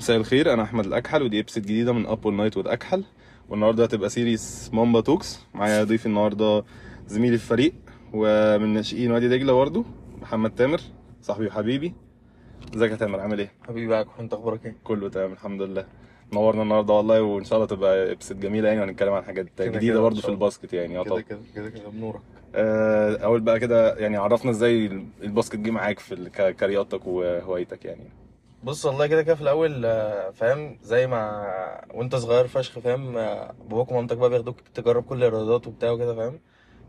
مساء الخير أنا أحمد الأكحل ودي episode جديدة من up night with الأكحل والنهاردة هتبقى series Mamba Talks معايا ضيف النهارده زميلي في الفريق ومن ناشئين وادي دجلة برضه محمد تامر صاحبي وحبيبي. ازيك يا تامر؟ عامل إيه؟ حبيبي بقى انت أخبارك إيه؟ كله تمام الحمد لله. نورنا النهارده والله وإن شاء الله تبقى episode جميلة يعني وهنتكلم عن حاجات جديدة برضه في. الباسكت يعني كده كده كده كده بنورك. آه، أول بقى كده يعني عرفنا إزاي الباسكت جه معاك في كرياضتك وهوايتك يعني. بص والله كده كده في الأول آه، فاهم زي ما وأنت صغير فشخ فاهم آه، باباك ومامتك بقى بياخدوك تجرب كل الرياضات وبتاع وكده فاهم.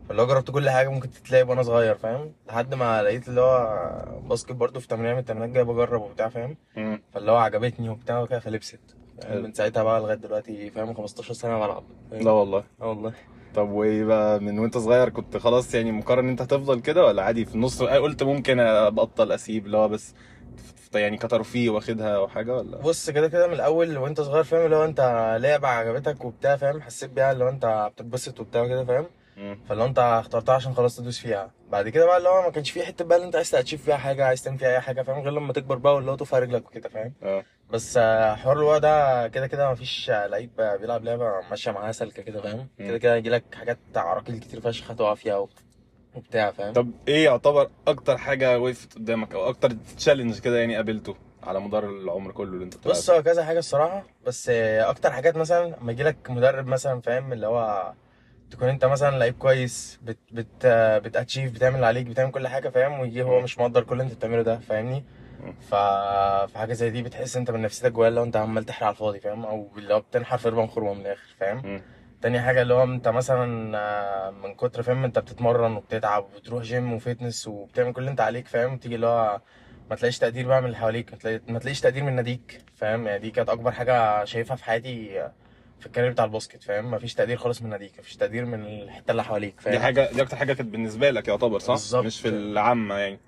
فاللي هو جربت كل حاجة ممكن تتلعب وأنا صغير فاهم. لحد ما لقيت اللي هو باسكت برضه في تمرين من التمرينات جاي بجرب وبتاع فاهم. مم. فاللي هو عجبتني وبتاع وكده فلبست فاهم؟ من ساعتها بقى لغاية دلوقتي فاهم 15 سنة بلعب. فاهم؟ لا والله. آه والله. طب وإيه بقى من وأنت صغير كنت خلاص يعني مقرر إن أنت هتفضل كده ولا عادي في النص؟ قلت ممكن أبطل أسيب اللي هو بس يعني كترفيه واخدها أو حاجة ولا؟ بص كده كده من الأول وأنت صغير فاهم؟ اللي هو أنت لعبة عجبتك وبتاع فاهم؟ حسيت بيها اللي هو أنت بتتبسط وبتاع كده فاهم. فاللي أنت اخترتها عشان خلاص تدوس فيها. بعد كده بقى اللي هو ما كانش في حتة بقى اللي أنت عايز تأتشيف فيها حاجة عايز تعمل فيها أي حاجة فاهم؟ غير لما تكبر بقى واللي هو تقف على رجلك وكده فاهم؟ آه. بس حوار هو ده كده كده ما فيش لعيب بيلعب لعبة ماشية معاها سلكة كده فاهم. كده كده هيجي لك حاجات عراقيل كتير فشخ هتقع فيها وبتاع فاهم؟ طب إيه يعتبر أكتر حاجة وقفت قدامك أو أكتر تشالنج كده يعني قابلته على مدار العمر كله اللي انت بص هو كذا حاجة الصراحة بس أكتر حاجات مثلا لما يجي لك مدرب مثلا فاهم؟ اللي هو تكون انت مثلا لعيب كويس بت بت بتاتشيف بتعمل اللي عليك بتعمل كل حاجة فاهم؟ ويجي هو. مش مقدر كل اللي انت بتعمله ده فاهمني. ف في حاجة زي دي بتحس انت من نفسيتك جوايا اللي هو انت عمال تحرق على الفاضي فاهم؟ أو اللي هو بتنحر في ربع خرمه من الآخر فاهم. تاني حاجة اللي هو انت مثلا آه، من كتر فاهم انت بتتمرن وبتتعب وبتروح جيم و fitness وبتعمل كل اللي انت عليك فاهم؟ تيجي اللي هو ما تلاقيش تقدير بقى من اللي حواليك ما تلاقي- ما تلاقيش تقدير من ناديك فاهم؟ يعني دي كانت أكبر حاجة شايفها في حياتي آه، في ال career بتاع الباسكت فاهم؟ مفيش تقدير خالص من ناديك مفيش تقدير من الحتة اللي حواليك فاهم؟ دي حاجة دي أكتر حاجة كانت بالنسبة لك يعتبر صح؟ بالظبط. مش في العامة يعني.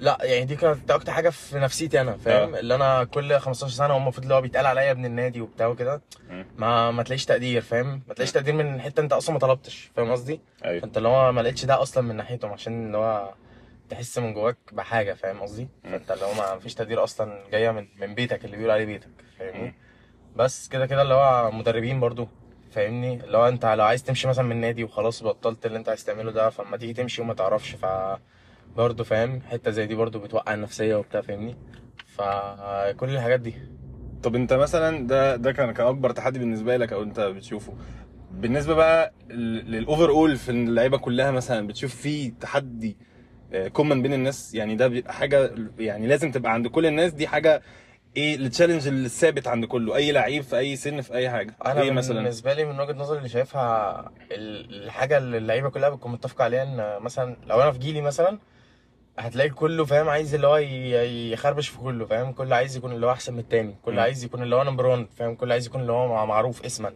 لا يعني دي كانت أكتر حاجة في نفسيتي أنا فاهم؟ آه. اللي أنا كل 15 سنة هم المفروض اللي هو بيتقال عليا ابن النادي وبتاع وكده. ما ما تلاقيش تقدير فاهم؟ ما تلاقيش تقدير من حتة أنت أصلا ما طلبتش فاهم قصدي؟ أيوه. فأنت اللي هو ما لقيتش ده أصلا من ناحيتهم عشان اللي هو تحس من جواك بحاجة فاهم قصدي. فأنت اللي هو ما فيش تقدير أصلا جاية من من بيتك اللي بيقول عليه بيتك. فاهمني؟ بس كده كده اللي هو مدربين برضو فاهمني؟ اللي هو أنت لو عايز تمشي مثلا من نادي وخلاص بطلت اللي أنت عايز تعمله ده فلما تيجي تمشي وما تعرفش ف برضه فاهم؟ حتة زي دي برضه بتوقع النفسية وبتاع فاهمني؟ فكل الحاجات دي. طب انت مثلا ده ده كان كان أكبر تحدي بالنسبة لك أو انت بتشوفه. بالنسبة بقى لل overall في اللعيبة كلها مثلا بتشوف في تحدي common بين الناس؟ يعني ده بيبقى حاجة يعني لازم تبقى عند كل الناس دي حاجة إيه ال challenge الثابت عند كله؟ أي لعيب في أي سن في أي حاجة. أنا إيه مثلا؟ بالنسبة لي من وجهة نظري اللي شايفها ال- الحاجة اللي اللعيبة كلها بتكون متفقة عليها إن مثلا لو أنا في جيلي مثلا هتلاقي كله فاهم عايز اللي هو يخربش في كله فاهم كله عايز يكون اللي هو أحسن من التاني كله مم. عايز يكون اللي هو number 1 فاهم كله عايز يكون اللي هو مع- معروف اسما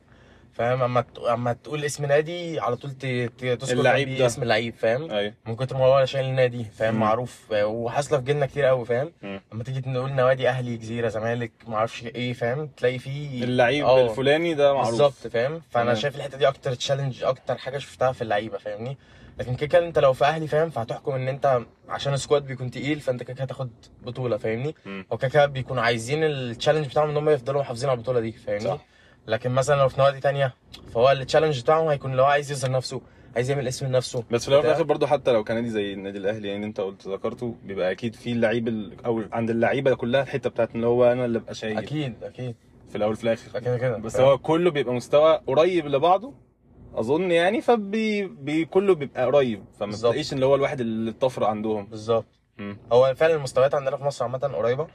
فاهم أما أما تقول اسم نادي على طول تذكر اللعيب ده. اسم اللعيب فاهم أيوه من كتر ما هو شايل النادي فاهم مم. معروف وحاصلة في جيلنا كتير قوي فاهم مم. لما تيجي نقول نوادي أهلي جزيرة زمالك معرفش إيه فاهم تلاقي فيه اللعيب آه. الفلاني ده معروف بالظبط فاهم فأنا تمام. شايف الحتة دي أكتر challenge أكتر حاجة شفتها في اللعيبة فاهمني لكن كده كده انت لو في أهلي فاهم فهتحكم إن أنت عشان ال squad بيكون تقيل فأنت كده كده هتاخد بطولة فاهمني مم. وكده كده بيكونوا عايزين ال challenge بتاعهم إن هم يفضلوا محافظين على البطولة دي فاهمني صح. لكن مثلا لو في نوادي تانية فهو ال challenge بتاعهم هيكون هو عايز يظهر نفسه عايز يعمل اسم لنفسه بس في الأول وفي. الآخر برضه حتى لو كان نادي زي النادي الأهلي يعني أنت قلت ذكرته بيبقى أكيد في اللعيب ال- أو عند اللعيبة كلها الحتة بتاعت إن هو أنا اللي أبقى شايل أكيد أكيد في الأول وفي الآخر كده كده بس؟ هو كله بيبقى مستوى قريب لبعضه أظن يعني فبي بي كله بيبقى قريب فما بالظبط. تلاقيش اللي هو الواحد اللي الطفره عندهم بالظبط. هو فعلا المستويات عندنا في مصر عامة قريبة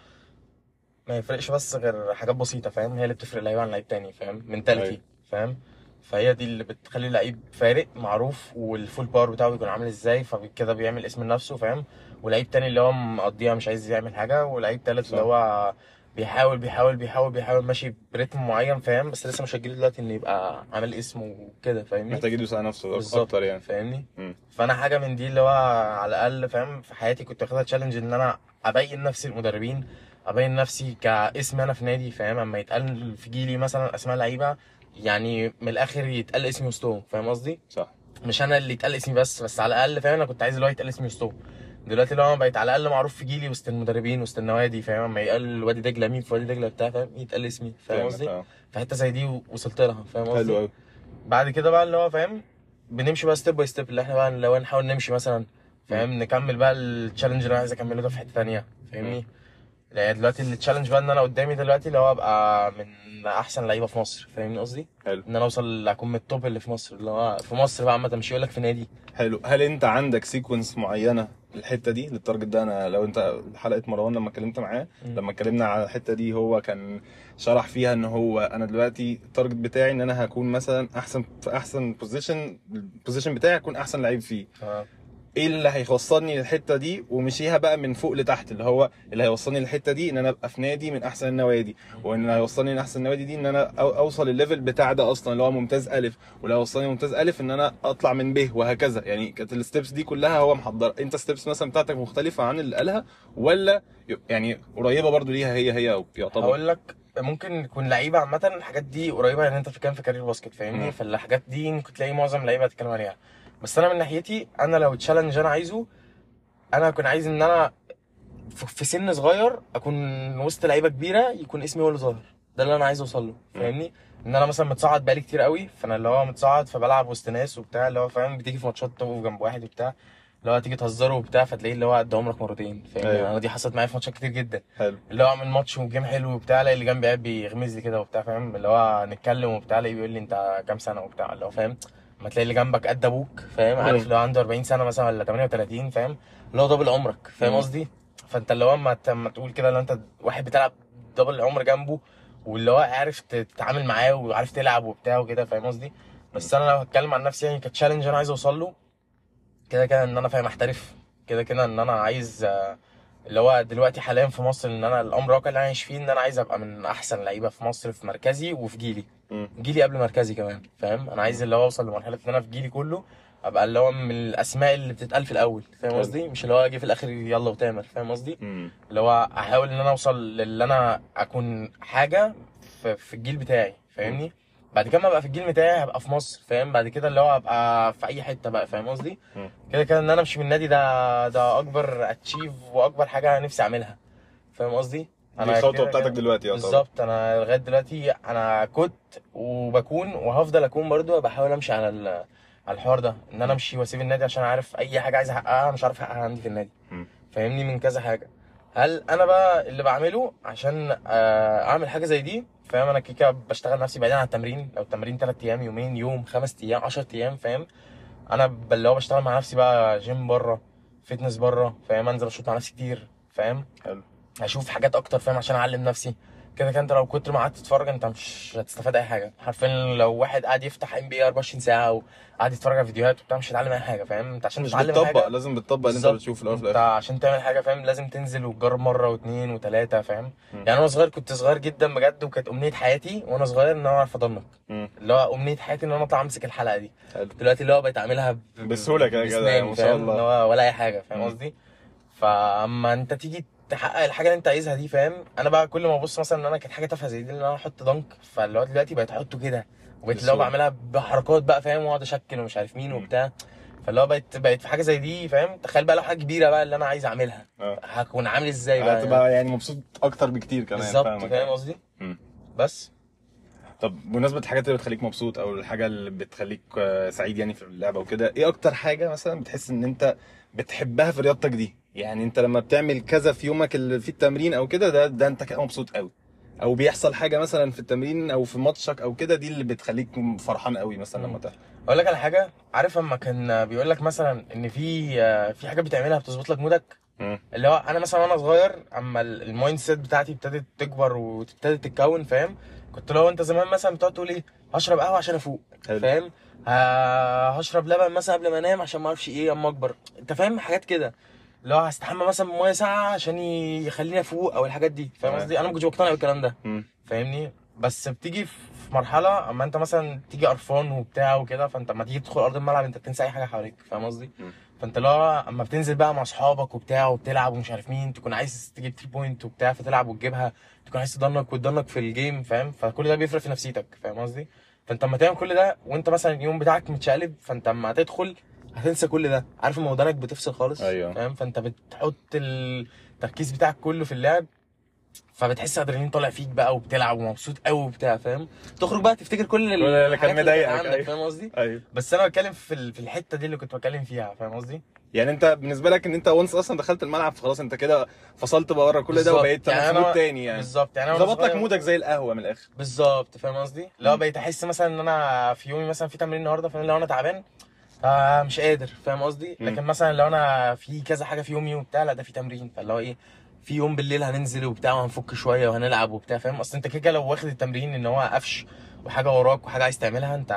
ما يفرقش بس غير حاجات بسيطة فاهم هي اللي بتفرق لعيب عن لعيب تاني فاهم أيوة. mentality فاهم فهي دي اللي بتخلي اللعيب فارق معروف وال full power بتاعه بيكون عامل إزاي فكده بيعمل اسم لنفسه فاهم ولعيب تاني اللي هو مقضيها مش عايز يعمل حاجة ولعيب تالت. اللي هو بيحاول بيحاول بيحاول بيحاول ماشي ب rhythm معين فاهم؟ بس لسه مش هتجيله دلوقتي إنه يبقى عامل اسم وكده فاهمني؟ محتاج يدوس على نفسه أكتر يعني. فاهمني؟ مم. فأنا حاجة من دي اللي هو على الأقل فاهم؟ في حياتي كنت واخدها تشالنج إن أنا أبين نفسي المدربين أبين نفسي كاسم أنا في نادي فاهم؟ أما يتقال في جيلي مثلا أسماء لعيبة يعني من الآخر يتقال اسمي وسطهم فاهم قصدي؟ صح. مش أنا اللي يتقال اسمي بس بس على الأقل فاهم؟ أنا كنت عايز اللي هو يتقال اسمي وسطهم. دلوقتي لو أنا بقيت على الأقل معروف في جيلي وسط المدربين وسط النوادي فاهم؟ أما يقال وادي دجلة مين في وادي دجلة بتاع فاهم؟ يتقال اسمي فاهم قصدي؟ آه. في حتة زي دي وصلت لها فاهم قصدي؟ حلو قوي بعد كده بقى اللي هو فاهم؟ بنمشي بقى step by step اللي إحنا بقى لو نحاول نمشي مثلا فاهم؟ نكمل بقى ال challenge اللي أنا عايز أكمله ده في حتة تانية فاهمني؟ يعني دلوقتي ال challenge بقى إن أنا قدامي دلوقتي اللي هو أبقى من أحسن لعيبة في مصر فاهمني قصدي؟ حلو. إن أنا أوصل اكون من ال top اللي في مصر اللي هو في مصر بقى عامة مش يقول لك في نادي. حلو. هل أنت عندك sequence معينة للحته دي لل target ده. أنا لو أنت حلقة مروان لما اتكلمت معاه. لما اتكلمنا على الحتة دي هو كان شرح فيها إن هو أنا دلوقتي ال target بتاعي إن أنا هكون مثلا أحسن في أحسن position ال position بتاعي هكون أحسن لعيب فيه. آه. إيه اللي هيوصلني للحتة دي ومشيها بقى من فوق لتحت اللي هو اللي هيوصلني للحتة دي إن أنا أبقى في نادي من أحسن النوادي وإن اللي هيوصلني لاحسن النوادي دي إن أنا أوصل ال level بتاع ده أصلا اللي هو ممتاز ألف واللي هيوصلني ممتاز ألف إن أنا أطلع من ب وهكذا. يعني كانت ال steps دي كلها هو محضر أنت steps مثلا بتاعتك مختلفة عن اللي قالها ولا يعني قريبة برضو ليها هي هي أو يعتبر؟ هقول لك ممكن يكون لعيبة عامة الحاجات دي قريبة ان أنت بتتكلم في career باسكت فاهمني. فالحاجات دي ممكن تلاقي معظم اللعيبه هتتكلم عليها. بس أنا من ناحيتي أنا لو challenge أنا عايزه أنا هكون عايز إن أنا في سن صغير أكون وسط لعيبة كبيرة يكون اسمي هو اللي ظاهر. ده اللي أنا عايز أوصل له فاهمني؟ إن أنا مثلا متصعد بقالي كتير قوي فأنا اللي هو متصعد فبلعب وسط ناس وبتاع اللي هو فاهم بتيجي في ماتشات تقف جنب واحد وبتاع اللي هو تيجي تهزره وبتاع فتلاقيه اللي هو قد عمرك مرتين فاهمني؟ أيوة. أنا دي حصلت معايا في ماتشات كتير جدا. حلو. اللي هو اعمل ماتش و game حلو وبتاع الاقي اللي جنبي قاعد بيغمز لي كده وبتاع فاهم؟ اللي هو نتكلم وبتاع الاقيه بيقول لي أنت كام سنة وبتاع اللي هو فاهم؟ ما تلاقي اللي جنبك قد أبوك فاهم؟ عارف اللي هو عنده 40 سنة مثلا ولا 38 فاهم؟ اللي هو double عمرك فاهم. قصدي؟ فأنت اللي هو اما تقول كده لو أنت واحد بتلعب double العمر جنبه واللي هو عارف تتعامل معاه وعارف تلعب وبتاع وكده فاهم قصدي؟ بس أنا لو هتكلم عن نفسي يعني كتشالنج أنا عايز أوصل له كده كده إن أنا فاهم أحترف كده كده إن أنا عايز آه، اللي هو دلوقتي حاليا في مصر إن أنا الأمر الواقع اللي أنا عايش فيه إن أنا عايز أبقى من أحسن لعيبة في مصر في مركزي وفي جيلي مم. جيلي قبل مركزي كمان فاهم أنا عايز اللي هو أوصل لمرحلة إن أنا في جيلي كله أبقى اللي هو من الأسماء اللي بتتقال في الأول فاهم. قصدي مش اللي هو أجي في الآخر يلا وتامر فاهم قصدي. اللي هو أحاول إن أنا أوصل للي أنا أكون حاجة في, في الجيل بتاعي فاهمني بعد كده ما ابقى في الجيل بتاعي هبقى في مصر فاهم؟ بعد كده اللي هو ابقى في أي حتة بقى فاهم قصدي. كده كده إن أنا أمشي من النادي ده ده أكبر اتشيف وأكبر حاجة أنا نفسي أعملها فاهم قصدي؟ دي الخطوة بتاعتك دلوقتي يعتبر بالظبط أنا لغاية دلوقتي أنا كنت وبكون وهفضل أكون برضو بحاول أمشي على على الحوار ده إن أنا أمشي وأسيب النادي عشان عارف أي حاجة عايز أحققها مش عارف أحققها عندي في النادي. فاهمني؟ من كذا حاجة. هل أنا بقى اللي بعمله عشان آه، أعمل حاجة زي دي؟ فاهم؟ أنا كيكه بشتغل نفسي بعيدا عن التمرين. لو التمرين 3 أيام يومين يوم خمس أيام 10 أيام فاهم؟ أنا اللي هو بشتغل مع نفسي بقى جيم بره fitness بره فاهم؟ أنزل أشوت مع نفسي كتير فاهم؟ حلو. أشوف حاجات أكتر فاهم؟ عشان أعلم نفسي. كده كده انت لو كنت ما قعدت تتفرج انت مش هتستفاد اي حاجة حرفيا لو واحد قاعد يفتح NBA 24 ساعة وقاعد يتفرج على فيديوهات وبتاع مش هتتعلم أي حاجة فاهم انت عشان مش تتعلم بتطبق حاجة لازم بتطبق اللي انت. بتشوفه في الأول انت الآخر عشان تعمل حاجة فاهم لازم تنزل وتجرب مرة واثنين وثلاثه فاهم. يعني أنا صغير كنت صغير جدا بجد وكانت أمنية حياتي وأنا صغير إن أنا أعرف اضنك. اللي هو أمنية حياتي إن أنا أطلع أمسك الحلقة دي حلو دلوقتي اللي هو بقيت أعملها ب- بسهولة كده كده، ما شاء؟ الله. ولا أي حاجة فاهم. قصدي فأما أنت تيجي تحقق الحاجة اللي انت عايزها دي فاهم؟ أنا بقى كل ما أبص مثلا إن أنا كانت حاجة تافهة زي دي إن أنا أحط دنك فاللي هو دلوقتي بقيت أحطه كده وبقيت اللي هو. بعملها بحركات بقى فاهم؟ وأقعد أشكل ومش عارف مين. وبتاع. فاللي هو بقيت بقيت في حاجة زي دي فاهم؟ تخيل بقى لو حاجة كبيرة بقى اللي أنا عايز أعملها. آه. هكون عامل إزاي بقى؟ هتبقى يعني مبسوط أكتر بكتير كمان بالظبط. فاهم قصدي. بس. طب بمناسبة الحاجات اللي بتخليك مبسوط أو الحاجة اللي بتخليك آه، سعيد يعني في اللعبة وكده إيه أكتر حاجة مثلا بتحس إن أنت بتحبها في رياضتك دي؟ يعني انت لما بتعمل كذا في يومك اللي فيه التمرين أو كده ده ده انت كده مبسوط قوي. أو بيحصل حاجة مثلا في التمرين أو في ماتشك أو كده دي اللي بتخليك فرحان قوي مثلا لما. تحصل. أقول لك على حاجة عارف اما كان بيقول لك مثلا إن في في حاجة بتعملها بتظبط لك mood ك. اللي هو أنا مثلا وأنا صغير أما ال- ال mindset بتاعتي ابتدت تكبر وابتدت تتكون فاهم؟ كنت لو أنت زمان مثلا بتقعد تقول إيه؟ هشرب قهوة عشان أفوق. فاهم؟ هشرب لبن مثلا قبل ما أنام عشان ما أعرفش إيه أما أكبر. أنت فاهم؟ حاجات كده. اللي هو هستحمى مثلا بميه ساقعه عشان يخليني أفوق أو الحاجات دي. فاهم. قصدي؟ أنا ما كنتش مقتنع بالكلام ده. فاهمني؟ بس بتيجي في مرحلة أما أنت مثلا تيجي قرفان وبتاع وكده فأنت اما تيجي تدخل أرض الملعب أنت بتنسى أي حاجة حواليك. فاهم قصدي. فأنت هو أما بتنزل بقى مع أصحابك وبتاع وبتلعب ومش عارف مين تكون عايز تجيب 3 point وبتاع فتلعب وتجيبها تكون عايز تضنك وتضنك في الجيم فاهم؟ فكل ده بيفرق في نفسيتك. فاهم قصدي؟ فأنت اما تعمل كل ده وأنت مثلا اليوم بتاعك متشقلب فأنت اما تدخل هتنسى كل ده. عارف لما ودانك بتفصل خالص؟ أيوة. فاهم؟ فأنت بتحط التركيز بتاعك كله في اللعب فبتحس أدرينالين طالع فيك بقى وبتلعب ومبسوط قوي وبتاع فاهم؟ تخرج بقى تفتكر كل اللي كان مضايقك، عندك أيوة. فاهم قصدي؟ أيوه. بس أنا بتكلم في في الحتة دي اللي كنت بتكلم فيها فاهم قصدي؟ يعني أنت بالنسبة لك إن أنت once أصلا دخلت الملعب فخلاص أنت كده فصلت بره كل ده. وبقيت يعني mood تاني يعني. بالظبط. يعني ظبط لك mood ك زي القهوة من الآخر. بالظبط فاهم قصدي؟ لو. بقيت أحس مثلا إن أنا في يومي مثلا في تمرين النهارده فأنا لو أنا تعبان آه مش قادر فاهم قصدي. لكن مثلا لو أنا في كذا حاجة في يومي وبتاع لا ده في تمرين فاللي هو إيه في يوم بالليل هننزل وبتاع وهنفك شوية وهنلعب وبتاع فاهم أصل أنت كده لو واخد التمرين إن هو قفش وحاجة وراك وحاجة عايز تعملها أنت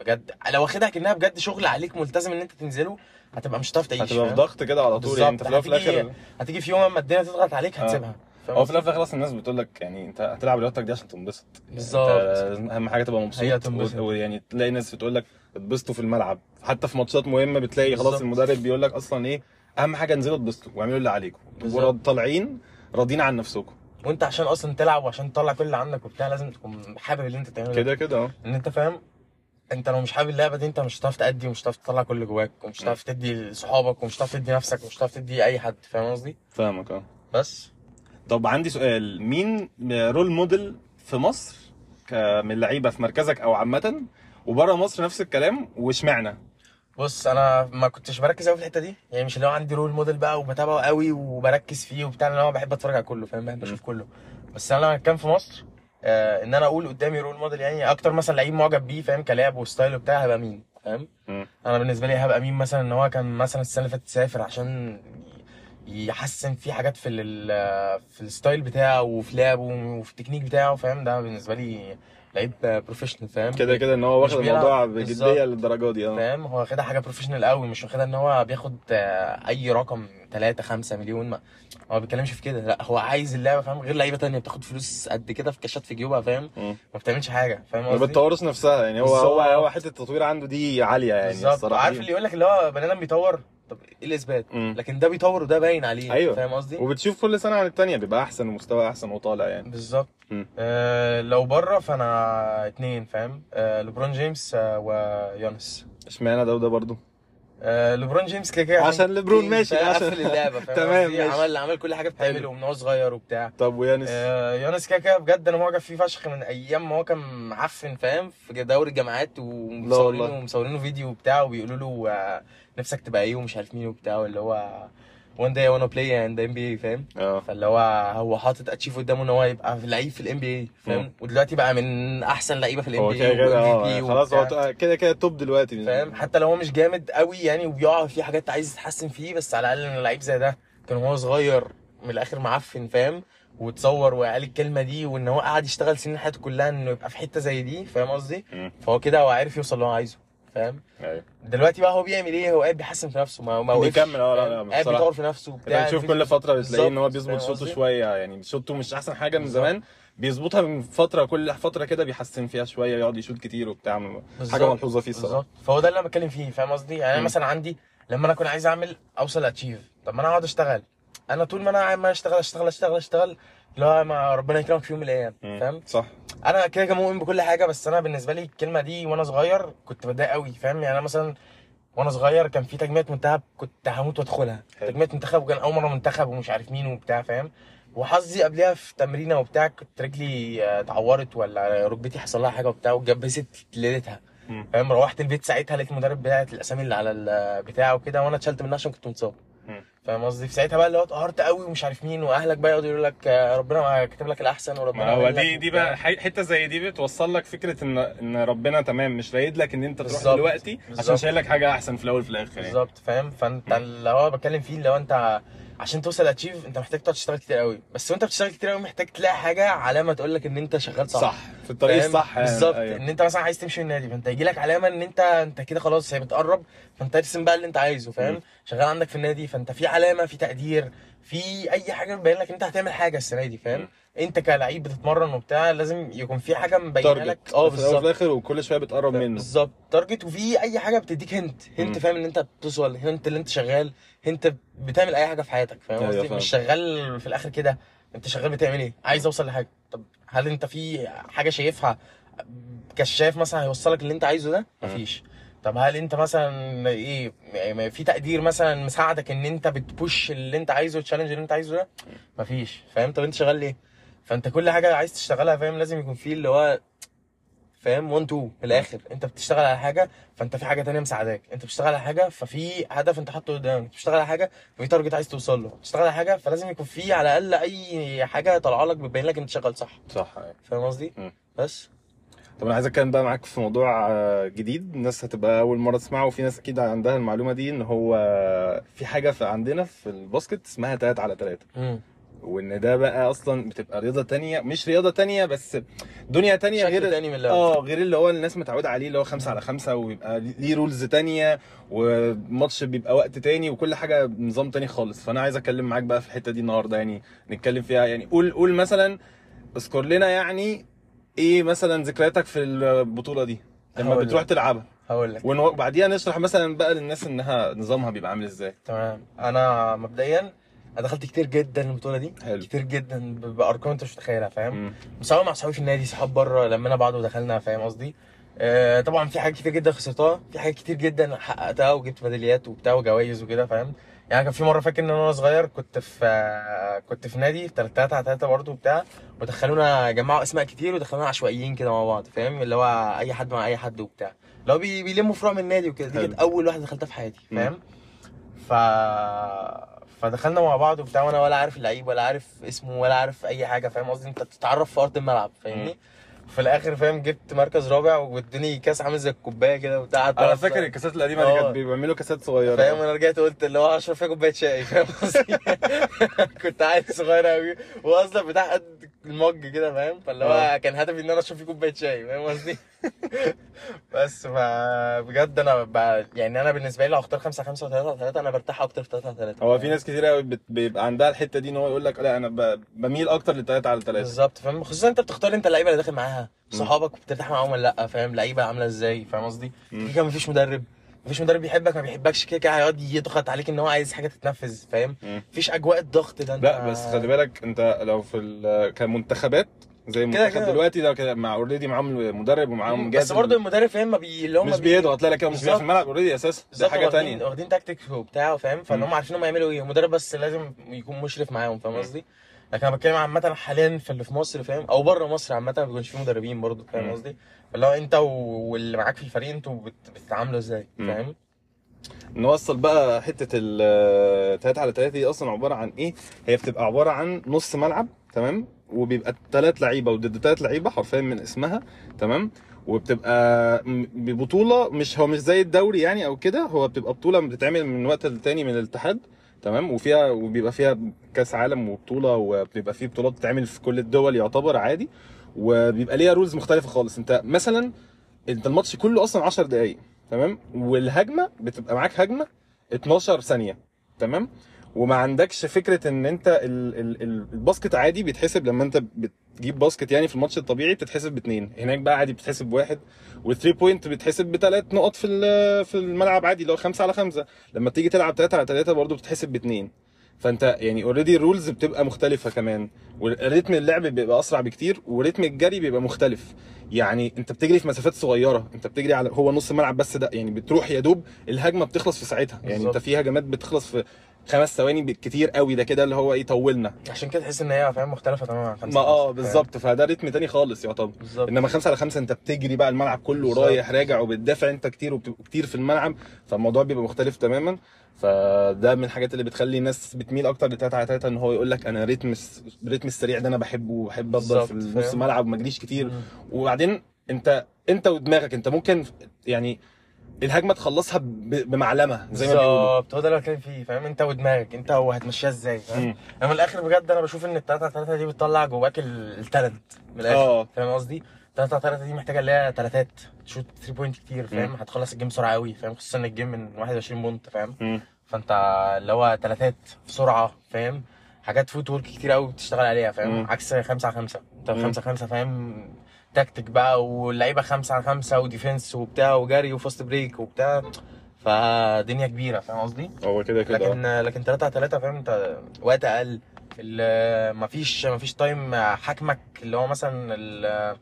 بجد لو واخدها كأنها بجد شغل عليك ملتزم إن أنت تنزله هتبقى مش هتعرف تعيش هتبقى في؟ ضغط كده على طول يعني أنت في بالظبط. الآخر هتيجي في يوم اما الدنيا تضغط عليك آه. هتسيبها هو في الآخر أصلا الناس بتقول لك يعني أنت هتلعب رياضتك دي عشان تنبسط بالظبط. أنت أهم حاجة تبقى مبسوط ويعني تلاقي ناس بتقول لك اتبسطوا في الملعب. حتى في ماتشات مهمة بتلاقي خلاص. المدرب بيقول لك أصلا إيه أهم حاجة انزلوا اتبسطوا واعملوا اللي عليكم. طالعين راضيين عن نفسكم. وأنت عشان أصلا تلعب وعشان تطلع كل اللي عندك وبتاع لازم تكون حابب اللي أنت بتعمله ده. كده كده آه. إن أنت فاهم أنت لو مش حابب اللعبة دي أنت مش هتعرف تأدي ومش هتعرف تطلع كل اللي جواك ومش هتعرف تدي لصحابك ومش هتعرف تدي نفسك ومش هتعرف تدي أي حد. فاهم قصدي؟ فاهمك آه. بس. طب عندي سؤال. مين رول موديل في مصر من اللعيبه في مركزك أو عامة وبره مصر نفس الكلام واشمعنى بص أنا ما كنتش بركز قوي في الحتة دي. يعني مش اللي هو عندي role model بقى وبتابعه قوي وبركز فيه وبتاع هو بحب أتفرج على كله فاهم؟ بحب أشوف كله. بس أنا لما كان في مصر آه إن أنا أقول قدامي role model يعني أكتر مثلا لعيب معجب بيه فاهم؟ كلاعب و style وبتاع هيبقى مين؟ فاهم. أنا بالنسبة لي هبقى مين مثلا؟ إن هو كان مثلا السنة اللي فاتت سافر عشان يحسن في حاجات في ال- في ال style بتاعه وفي لعبه وفي التكنيك بتاعه فاهم؟ ده بالنسبة لي لعيب professional فاهم كده كده إن هو واخد. الموضوع. بجدية للدرجة دي آه فاهم هو واخدها حاجة professional قوي مش واخدها إن هو بياخد آه، أي رقم 3 5 مليون ما هو ما بيتكلمش في كده لأ هو عايز اللعبة فاهم غير لعيبة تانية بتاخد فلوس قد كده في كاشات في جيوبها فاهم. ما بتعملش حاجة فاهم قصدي بتطورش نفسها يعني هو. هو هو حتة التطوير عنده دي عالية يعني بالظبط عارف. اللي يقول لك اللي هو بني آدم بيطور طب إيه الإثبات. لكن ده بيطور وده باين عليه أيوه. فاهم قصدي؟ وبتشوف كل سنة عن التانية بيبقى أحسن ومستوى أحسن وطالع يعني. بالظبط. آه لو بره فأنا اتنين فاهم؟ آه ليبرون جيمس آه ويانس. إشمعنى ده وده برضه آه ليبرون جيمس كده كده عشان ليبرون ماشي،؟ عشان- قفل اللعبة تمام،؟ ماشي. عمل عمل كل حاجة بتعمله ومن هو صغير وبتاع طب ويانس آه يانس كده كده بجد أنا معجب فيه فشخ من أيام ما هو كان معفن فاهم في دوري الجامعات ومصورينه. ومصورينه فيديو وبتاع وبيقولوا له آه نفسك تبقى إيه ومش عارف مين وبتاع اللي هو one day wanna play in NBA فاهم؟ آه. فاللي هو هو حاطط achieve قدامه إن هو يبقى لعيب في ال NBA. فاهم؟ ودلوقتي بقى من أحسن لعيبة في ال NBA كده خلاص هو كده كده top دلوقتي. فاهم؟ حتى لو هو مش جامد قوي يعني وبيقع في حاجات عايز يتحسن فيه بس على الأقل إن لعيب زي ده كان وهو صغير من الآخر معفن فاهم؟ وتصور وقال الكلمة دي وإن هو قعد يشتغل سنين حياته كلها إنه يبقى في حتة زي دي فاهم قصدي. فهو كده هو عارف يوصل اللي هو عايزه. فاهم أيوه دلوقتي بقى هو بيعمل إيه هو قاعد بيحسن في نفسه ما ما بيكمل، آه، لا،؟ لا، قاعد. بيطور في نفسه انت وبتاع بتشوف كل فترة بتلاقيه إن هو بيظبط قصدي؟ شوية يعني شوطه مش أحسن حاجة من. زمان بيظبطها من فترة كل فترة كده بيحسن فيها شوية يقعد يشوط كتير وبتاع حاجة. ملحوظة فيه الصراحة فهو ده اللي أنا بتكلم فيه فاهم قصدي يعني أنا. مثلا عندي لما أنا أكون عايز أعمل أوصل اتشيف طب ما أنا أقعد أشتغل أنا طول ما أنا عمال أشتغل أشتغل أشتغل أشتغل هو ما ربنا يكرمك في يوم من الأيام. فاهم صح أنا كده كده مؤمن بكل حاجة بس أنا بالنسبة لي الكلمة دي وأنا صغير كنت بتضايق قوي فاهم يعني أنا مثلا وأنا صغير كان في تجميعة منتخب كنت هموت وأدخلها حلو. تجميعة منتخب وكان أول مرة منتخب ومش عارف مين وبتاع فاهم وحظي قبلها في تمرينة وبتاع كنت رجلي آه، اتعورت ولا ركبتي حصل لها حاجة وبتاع واتجبست ليلتها. فاهم روحت البيت ساعتها لقيت المدرب بتاعت الأسامي اللي على البتاع وكده وأنا اتشلت منها عشان كنت متصاب. فاهم قصدي في ساعتها بقى اللي هو اتقهرت قوي ومش عارف مين وأهلك بقى يقعدوا يقولوا لك آه، ربنا كاتب لك الأحسن وربنا هو دي دي. بقى حتة زي دي بتوصل لك فكرة ان إن ربنا تمام مش رايد لك إن أنت تروح. دلوقتي عشان. شايل لك حاجة أحسن في الأول وفي الآخر يعني بالظبط فاهم فأنت اللي هو بتكلم فيه اللي هو أنت عشان توصل اتشيف انت محتاج تقعد تشتغل كتير قوي بس وانت بتشتغل كتير قوي محتاج تلاقي حاجة علامة تقول لك إن أنت شغال صح صح في الطريق؟ الصح يعني. بالظبط أيوة. إن أنت مثلا عايز تمشي من النادي فأنت يجي لك علامة إن أنت أنت كده خلاص هي بتقرب فأنت ارسم بقى اللي أنت عايزه فاهم. شغال عندك في النادي فأنت في علامة في تقدير في أي حاجة مبين لك إن أنت هتعمل حاجة السنة دي فاهم. أنت كلعيب بتتمرن وبتاع لازم يكون في حاجة مبينة لك. آه في الأول وفي الآخر وكل شوية بتقرب منه. بالظبط. target وفي أي حاجة بتديك hint. hint فاهم إن أنت بتوصل hint اللي أنت شغال hint بتعمل أي حاجة في حياتك فاهم أيوة قصدي. مش شغال في الآخر كده. أنت شغال بتعمل إيه؟ عايز أوصل لحاجة. طب هل أنت في حاجة شايفها كشاف مثلا هيوصلك اللي أنت عايزه ده؟ مفيش. طب هل انت مثلا إيه يعني في تقدير مثلا مساعدك ان انت بت push اللي انت عايزه ال challenge اللي انت عايزه ده؟ مفيش. فاهم؟ طب انت شغال ليه؟ فانت كل حاجة عايز تشتغلها فاهم؟ لازم يكون فيه اللي هو فاهم؟ 1 2 من الآخر. انت بتشتغل على حاجة فانت في حاجة تانية مساعداك. انت بتشتغل على حاجة ففي هدف انت حاطه قدامك. بتشتغل على حاجة ففي تارجت عايز توصل له. بتشتغل على حاجة فلازم يكون في على الأقل أي حاجة طالعة لك بتبين لك أنت شغال صح. صح يعني. فاهم قصدي. بس. طب أنا عايز أتكلم بقى معاك في موضوع آه، جديد الناس هتبقى أول مرة تسمعه. وفي ناس أكيد عندها المعلومة دي إن هو في حاجة في عندنا في ال basket اسمها 3 على 3 امم وإن ده بقى أصلا بتبقى رياضة تانية مش رياضة تانية بس دنيا تانية غير تاني من اللعبة. آه غير اللي هو الناس متعودة عليه اللي هو خمسة على خمسة ويبقى ليه rules تانية وماتش بيبقى وقت تاني وكل حاجة نظام تاني خالص. فأنا عايز أتكلم معاك بقى في الحتة دي النهارده يعني نتكلم فيها. يعني قول قول مثلا اذكر لنا يعني إيه مثلا ذكرياتك في البطولة دي؟ لما بتروح. تلعبها هقول لك. وبعديها نشرح مثلا بقى للناس إنها نظامها بيبقى عامل إزاي. تمام. أنا مبدئيا أنا دخلت كتير جدا البطولة دي. حلو. كتير جدا بأرقام أنت مش متخيلها فاهم. سواء مع صحابي في النادي صحاب بره لما بعض ودخلنا فاهم قصدي؟ آه طبعا في حاجات كتير جدا خسرتها في حاجات كتير جدا حققتها وجبت ميداليات وبتاع وجوائز وكده فاهم؟ يعني كان في مرة فاكر إن أنا وأنا صغير كنت في كنت في نادي تلاتة على تلاتة برضه وبتاع ودخلونا جمعوا أسماء كتير ودخلونا عشوائيين كده مع بعض فاهم اللي هو أي حد مع أي حد وبتاع اللي هو بي- بيلموا فروع من النادي وكده دي. كانت أول واحدة دخلتها في حياتي. فاهم ف فدخلنا مع بعض وبتاع وأنا ولا عارف اللعيب ولا عارف اسمه ولا عارف أي حاجة فاهم قصدي أنت بتتعرف في أرض الملعب فاهمني في الآخر فاهم جبت مركز رابع وادوني كاس عامل زي الكوباية كده وبتاع أنا فاكر الكاسات القديمة دي. كانت بيعملوا كاسات صغيرة. فاهم أنا رجعت قلت اللي هو اشرب فيها كوباية شاي فاهم كنت عيل صغير قوي واصلا بتاع قد المج كده فاهم؟ فاللي هو آه. كان هدفي إن أنا أشرب فيه كوباية شاي فاهم قصدي؟ بس فبجد أنا ب... يعني أنا بالنسبة لي لو اختار 5 5 و3 3 أنا برتاح أكتر في 3 3 هو في ناس كتير قوي بيبقى عندها الحتة دي إن هو يقول لك لا أنا ب- بميل أكتر للتلاتة على التلاته بالظبط فاهم؟ خصوصا أنت بتختار أنت اللعيبة اللي داخل معاها. صحابك بترتاح معاهم ولا لأ؟ فاهم؟ لعيبة عاملة إزاي؟ فاهم قصدي. كده مفيش مدرب. مفيش مدرب بيحبك ما بيحبكش. كده كده هيقعد يضغط عليك إن هو عايز حاجة تتنفذ فاهم. مفيش أجواء الضغط ده. أنت لا بس خلي بالك أنت لو في كمنتخبات زي المنتخب. دلوقتي ده كده مع already معاهم مدرب ومعاهم جهاز بس برضه المدرب فاهم ما بي اللي هم مش بيضغط لا لا كده مش في. الملعب already أساسا. ده حاجة تانية. واخدين تاكتيك وبتاع فاهم؟ فاللي. هم عارفين هم يعملوا إيه. المدرب بس لازم يكون مشرف معاهم فاهم. قصدي؟ لكن أنا بتكلم عامة حاليا في اللي في مصر فاهم أو بره مصر عامة ما بيكونش في مدربين برضه فاهم. قصدي اللي هو أنت واللي معاك في الفريق أنتوا بت- بتتعاملوا إزاي. فاهم نوصل بقى حتة ال 3 على 3 دي أصلا عبارة عن إيه؟ هي بتبقى عبارة عن نص ملعب تمام؟ وبيبقى ثلاث لعيبة وضد ثلاث لعيبة حرفيا من اسمها تمام؟ وبتبقى ببطوله مش هو مش زي الدوري يعني أو كده هو بتبقى بطولة بتتعمل من وقت للتاني من الاتحاد تمام؟ وفيها وبيبقى فيها كاس عالم وبطولة وبيبقى فيه بطولات بتتعمل في كل الدول يعتبر عادي وبيبقى ليها رولز مختلفة خالص. انت مثلا انت الماتش كله أصلا 10 دقائق تمام؟ والهجمة بتبقى معاك هجمة 12 ثانية تمام؟ وما عندكش فكرة إن أنت ال ال ال ال basket عادي بيتحسب لما أنت بتجيب basket يعني في الماتش الطبيعي بتتحسب باثنين هناك بقى عادي بتتحسب بواحد وال three point بتتحسب بثلاث نقط في في الملعب عادي اللي هو خمسة على خمسة. لما تيجي تلعب ثلاثة على ثلاثة برضه بتتحسب باثنين فأنت يعني already ال rules بتبقى مختلفة كمان. وريتم اللعب بيبقى أسرع بكتير وريتم الجري بيبقى مختلف. يعني أنت بتجري في مسافات صغيرة أنت بتجري على هو نص ملعب بس ده يعني بتروح يا دوب الهجمة بتخلص في ساعتها. يعني بالظبط. انت في هجمات بتخلص في خمس ثواني بالكتير قوي ده كده اللي هو إيه طولنا عشان كده تحس إن هي فاهم مختلفة تماما عن خمسة ما آه؟ بالظبط فده ريتم تاني خالص يعتبر بالظبط إنما خمسة على خمسة أنت بتجري بقى الملعب كله بالظبط. رايح راجع وبتدافع أنت كتير وبتبقى كتير في الملعب فالموضوع بيبقى مختلف تماما فده من الحاجات اللي بتخلي الناس بتميل أكتر لتلاتة على تلاتة إن هو يقول لك أنا ريتم الريتم السريع ده أنا بحبه وبحب أفضل في نص. الملعب وما أجريش كتير مم. وبعدين أنت أنت ودماغك أنت ممكن يعني الهجمة تخلصها بمعلمة زي ما بيقولوا بالظبط هو ده اللي بتكلم فيه فاهم أنت ودماغك أنت وهتمشيها إزاي فاهم. أنا من الآخر بجد أنا بشوف إن التلاتة على تلاتة دي بتطلع جواك ال- ال talent من الآخر آه فاهم قصدي؟ تلاته على تلاتة دي محتاجة اللي هي تلاتات ت shoot 3 point كتير فاهم. هتخلص ال game بسرعة قوي فاهم خصوصا إن ال game من 21 point فاهم. فأنت اللي هو تلاتات بسرعة فاهم حاجات footwork كتير قوي بتشتغل عليها فاهم. عكس خمسة على خمسة انت مم. خمسة على خمسة فاهم تكتيك بقى واللعيبة خمسة على خمسة و defense وبتاع وجري و fast break وبتاع. فدنيا كبيرة فاهم قصدي؟ هو كده كده. لكن لكن 3 على 3 فاهم؟ انت وقت أقل. مفيش مفيش time حاكمك اللي هو مثلا ال-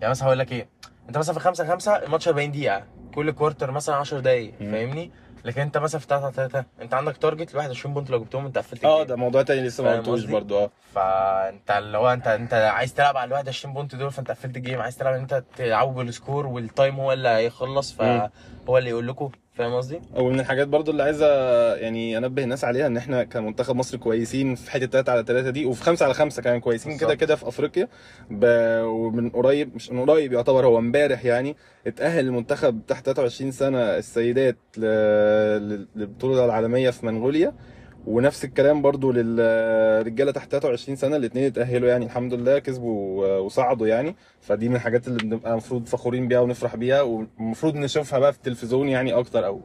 يعني مثلا هقول لك إيه. انت مثلا في 5 5 الماتش 40 دقيقة كل quarter مثلا 10 دقايق. فاهمني؟ لكن انت مثلا في 3 على 3 انت عندك target ل 21 point لو جبتهم انت قفلت آه. ده موضوع تاني لسه ما قلتوش؟ برضو آه فانت اللي هو انت انت عايز تلعب على ال 21 point دول فانت قفلت ال game عايز تلعب ان انت تلعبوا بال score وال time هو اللي هيخلص. فهو اللي يقول لكم فاهم قصدي؟ ومن الحاجات برضو اللي عايزه يعني أنبه الناس عليها إن إحنا كمنتخب مصر كويسين في حتة 3 على 3 دي وفي 5 على 5 كمان كويسين كده. كده في أفريقيا ب... ومن قريب مش من قريب يعتبر هو امبارح يعني اتأهل المنتخب تحت 23 سنة السيدات. ل- للبطولة العالمية في منغوليا ونفس الكلام برضو للرجالة تحت 23 سنة الاثنين اتأهلوا يعني الحمد لله كسبوا وصعدوا يعني. فدي من الحاجات اللي بنبقى المفروض فخورين بيها ونفرح بيها والمفروض نشوفها بقى في التلفزيون يعني أكتر أو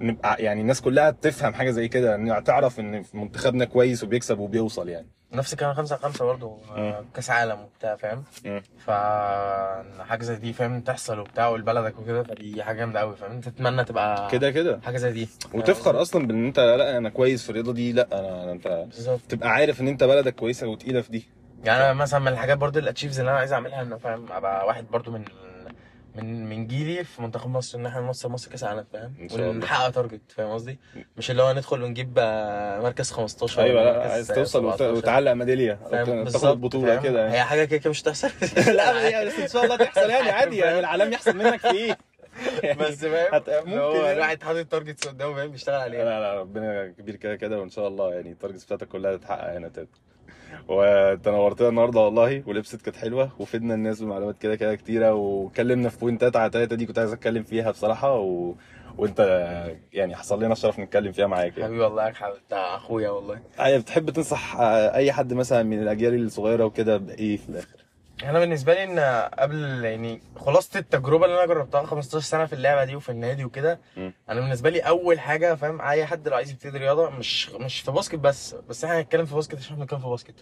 نبقى يعني الناس كلها تفهم حاجة زي كده إن تعرف إن منتخبنا كويس وبيكسب وبيوصل يعني. نفس الكلام 5 على 5 برضه مم. كأس عالم وبتاع فاهم؟ مم. فحاجه زي دي فاهم؟ تحصل وبتاع ولبلدك وكده فدي حاجة جامدة قوي فاهم؟ انت تتمنى تبقى كده كده. حاجة زي دي. وتفخر أصلا بإن أنت لأ أنا كويس في الرياضة دي لأ أنا أنت بالظبط. تبقى عارف إن أنت بلدك كويسة وتقيلة في دي. يعني أنا مثلا من الحاجات برضو ال achieves اللي أنا عايز أعملها ان فاهم؟ أبقى واحد برضو من من من جيلي في منتخب مصر إن إحنا نوصل مصر كأس عالم فاهم. ونحقق target فاهم قصدي؟ مش اللي هو ندخل ونجيب آه، مركز 15 أيوه لا عايز توصل وت- 17. وتعلق ميدالية تاخد بطولة؟ كده يعني. هي حاجة كده مش تحصل لا بس إن شاء الله تحصل يعني عادي يعني العالم يحصل منك في إيه؟ يعني بس فاهم؟ هت- ممكن هو يعني. الواحد حاطط targets قدامه فاهم؟ بيشتغل عليها. لا لا ربنا كبير كده كده وإن شاء الله يعني ال targets بتاعتك كلها تتحقق هنا تاني. وانت نورتنا النهارده والله وال episode كانت حلوة وفدنا الناس بمعلومات كده كده كتيرة واتكلمنا في point ات على ثلاثة دي كنت عايز أتكلم فيها بصراحة و... وانت يعني حصل لنا الشرف نتكلم فيها معاك يعني. حبيبي والله انت أخويا والله. أي- بتحب تنصح أي حد مثلا من الأجيال الصغيرة وكده بإيه في الآخر؟ أنا بالنسبة لي ان قبل يعني خلاصة التجربة اللي أنا جربتها 15 سنة في اللعبة دي وفي النادي وكده. أنا بالنسبة لي اول حاجة فاهم اي حد لو عايز يبتدي رياضة مش مش في basket بس بس إحنا هنتكلم في basket عشان بنتكلم في basket.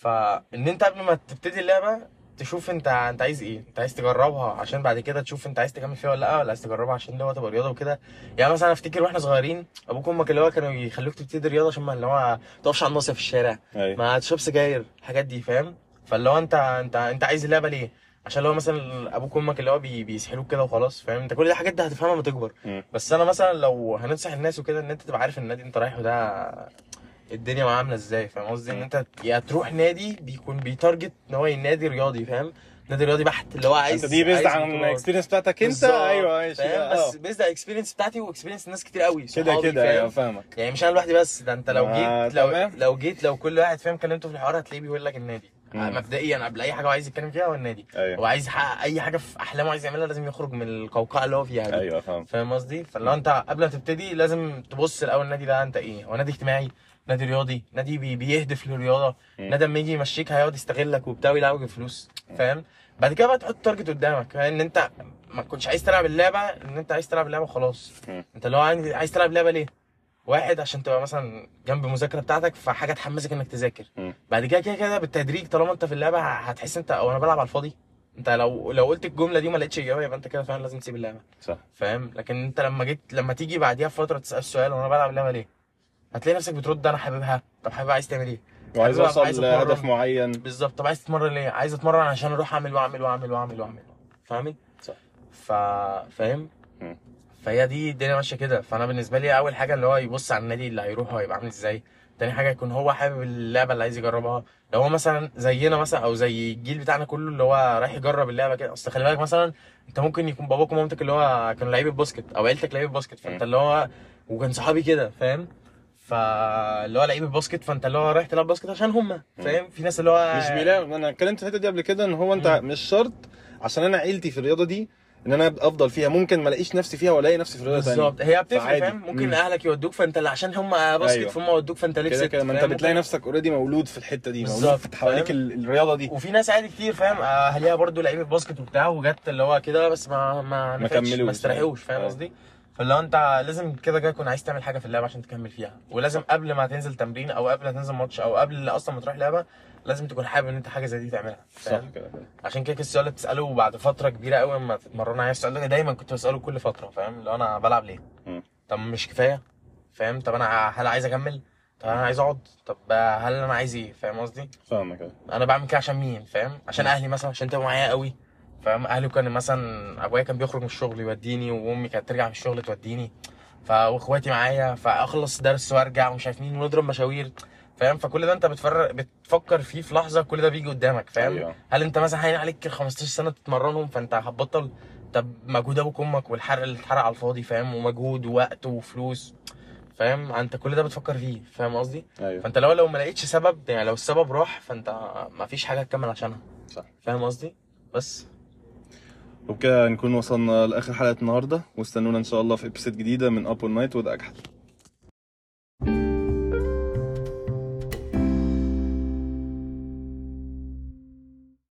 فان انت قبل ما تبتدي اللعبة تشوف انت انت عايز إيه انت عايز تجربها عشان بعد كده تشوف انت عايز تكمل فيها ولا لأ ولا عايز تجربها عشان اللي هو تبقى رياضة وكده يعني مثلا أفتكر وإحنا صغيرين أبوك وأمك اللي هو كانوا يخلوك تبتدي رياضة عشان ما اللي هو ما تقفش على الناصية في الشارع أيوه ما تشرب سجاير الحاجات دي فاهم فاللي هو انت انت انت عايز اللعبة ليه؟ عشان لو مثلا أبوك وأمك اللي هو بي بيسحلوك كده وخلاص فاهم؟ انت كل دي حاجات دي هتفهمها لما تكبر. بس أنا مثلا لو هننصح الناس وكده إن أنت تبقى عارف النادي أنت رايحه ده الدنيا معاه عاملة إزاي فاهم قصدي؟ إن أنت يا تروح نادي بيكون بي target إن هو نادي رياضي فاهم؟ نادي رياضي بحت اللي هو عايز أنت دي based عن. ال experience بتاعتك أنت؟ أيوه ماشي. آه. بس based على ال experience بتاعتي و experience ناس كتير قوي كده كده؟ أيوه فاهمك. يعني مش أنا لوحدي بس ده أنت لو آه، جيت لو جيت لو كل واحد فاهم كلمته في الحوار هتلاقيه بيقول لك النادي. مبدئيا قبل أي حاجة هو عايز يتكلم فيها هو النادي. أيوه. هو عايز يحقق أي حاجة في أحلامه عايز يعملها لازم يخرج من القوقعة اللي هو فيها دي. أيوه فاهم. فاهم قصدي؟ فلو أنت قبل ما تبتدي لازم تبص الأول النادي ده أنت إيه. هو نادي اجتماعي نادي رياضي نادي بي بيهدف للرياضة. نادي لما يجي يمشيك هيقعد يستغلك وبتاع ويلعبك فلوس فاهم؟ بعد كده بقى تحط target قدامك. فاهم إن أنت ما تكونش عايز تلعب اللعبة إن أنت عايز تلعب اللعبة وخلاص. مم. أنت اللي هو عايز عايز تلعب لعبه ليه؟ واحد عشان تبقى مثلا جنب المذاكرة بتاعتك فحاجة تحمسك إنك تذاكر. بعد كده كده كده بالتدريج طالما أنت في اللعبة هتحس أنت أو أنا بلعب على الفاضي. أنت لو لو قلت الجملة دي وما لقيتش إجابة يبقى أنت كده فعلا لازم تسيب اللعبة. صح. فاهم؟ لكن أنت لما جيت لما تيجي بعديها بفترة تسأل السؤال وأنا بلعب اللعبة ليه؟ هتلاقي نفسك بترد أنا حاببها. طب حابب عايز تعمل إيه؟ وعايز أوصل. لهدف معين. بالظبط. طب عايز تتمرن ليه؟ عايز أتمرن عشان أروح أعمل وأعمل وأعمل وأعمل وأعمل. فاهمني؟ صح. ف فاهم. فهي دي الدنيا ماشية كده. فأنا بالنسبة لي أول حاجة اللي هو يبص على النادي اللي هيروح هيبقى عامل إزاي. تاني حاجة يكون هو حابب اللعبة اللي عايز يجربها. لو هو مثلا زينا مثلا أو زي الجيل بتاعنا كله اللي هو رايح يجرب اللعبة كده. أصل خلي بالك مثلا أنت ممكن يكون باباك ومامتك اللي هو كانوا لعيبة basket أو عيلتك لعيبة basket. فأنت. اللي هو وكان صحابي كده فاهم؟ فاللي هو لعيبة basket. فأنت اللي هو رايح تلعب basket عشان هم فاهم؟ في ناس اللي هو مش بيلاقي أنا اتكلمت في الحتة دي قبل كده إن هو أنت. مش شرط عشان أنا عيلتي في الرياضة دي إن أنا أفضل فيها ممكن ما ألاقيش نفسي فيها وألاقي نفسي في رياضه ثانية بالظبط هي بتفرق. فاهم ممكن مم. اهلك يودوك فأنت اللي عشان هم basket أيوة. فهم ودوك فأنت لبست كده كده ما أنت؟ بتلاقي ممكن- نفسك already مولود في الحتة دي مولود بالظبط، حواليك الرياضة دي وفي ناس عادي كتير فاهم أهاليها برضو لعيبة basket وبتاع وجت اللي هو كده بس ما ما ما كملوش. ما استريحوش فاهم أيوة. قصدي فاللي أنت لازم كده كده تكون عايز تعمل حاجة في اللعبة عشان تكمل فيها ولازم قبل ما تنزل تمرين أو قبل ما تنزل ماتش أو قبل أصلا ما تروح لعبة لازم تكون حابب إن أنت حاجة زي دي تعملها صح. كده عشان كده السؤال اللي بتسأله بعد فترة كبيرة قوي لما تتمرن عليه السؤال ده دايما كنت بسأله كل فترة فاهم؟ لو أنا بلعب ليه. طب مش كفاية؟ فاهم؟ طب أنا هل عايز أكمل؟ طب أنا عايز أقعد؟ طب هل أنا عايز إيه؟ فاهم قصدي؟ فاهمك أيوة. أنا بعمل كده عشان مين؟ فاهم؟ عشان أهلي مثلا عشان تبقوا معايا قوي فاهم؟ أهلي كان مثلا أبويا كان بيخرج من الشغل يوديني وأمي كانت ترجع من الشغل توديني ف واخواتي معايا فأخلص درس وأرجع ومش عارف مين ونضرب مشاوير. فاهم؟ فكل ده انت بتفرق بتفكر فيه في لحظة كل ده بيجي قدامك فاهم؟ أيوة. هل انت مثلا هين عليك ال 15 سنة تتمرنهم فانت هتبطل؟ طب مجهود أبوك وأمك والحرق اللي اتحرق على الفاضي فاهم؟ ومجهود ووقت وفلوس فاهم؟ انت كل ده بتفكر فيه فاهم قصدي؟ أيوه. فانت لو لو ما لقيتش سبب يعني لو السبب راح فانت ما فيش حاجة تكمل عشانها. صح. فاهم قصدي؟ بس. وبكده نكون وصلنا لآخر حلقة النهارده واستنونا إن شاء الله في episode جديدة من up night with أجحد.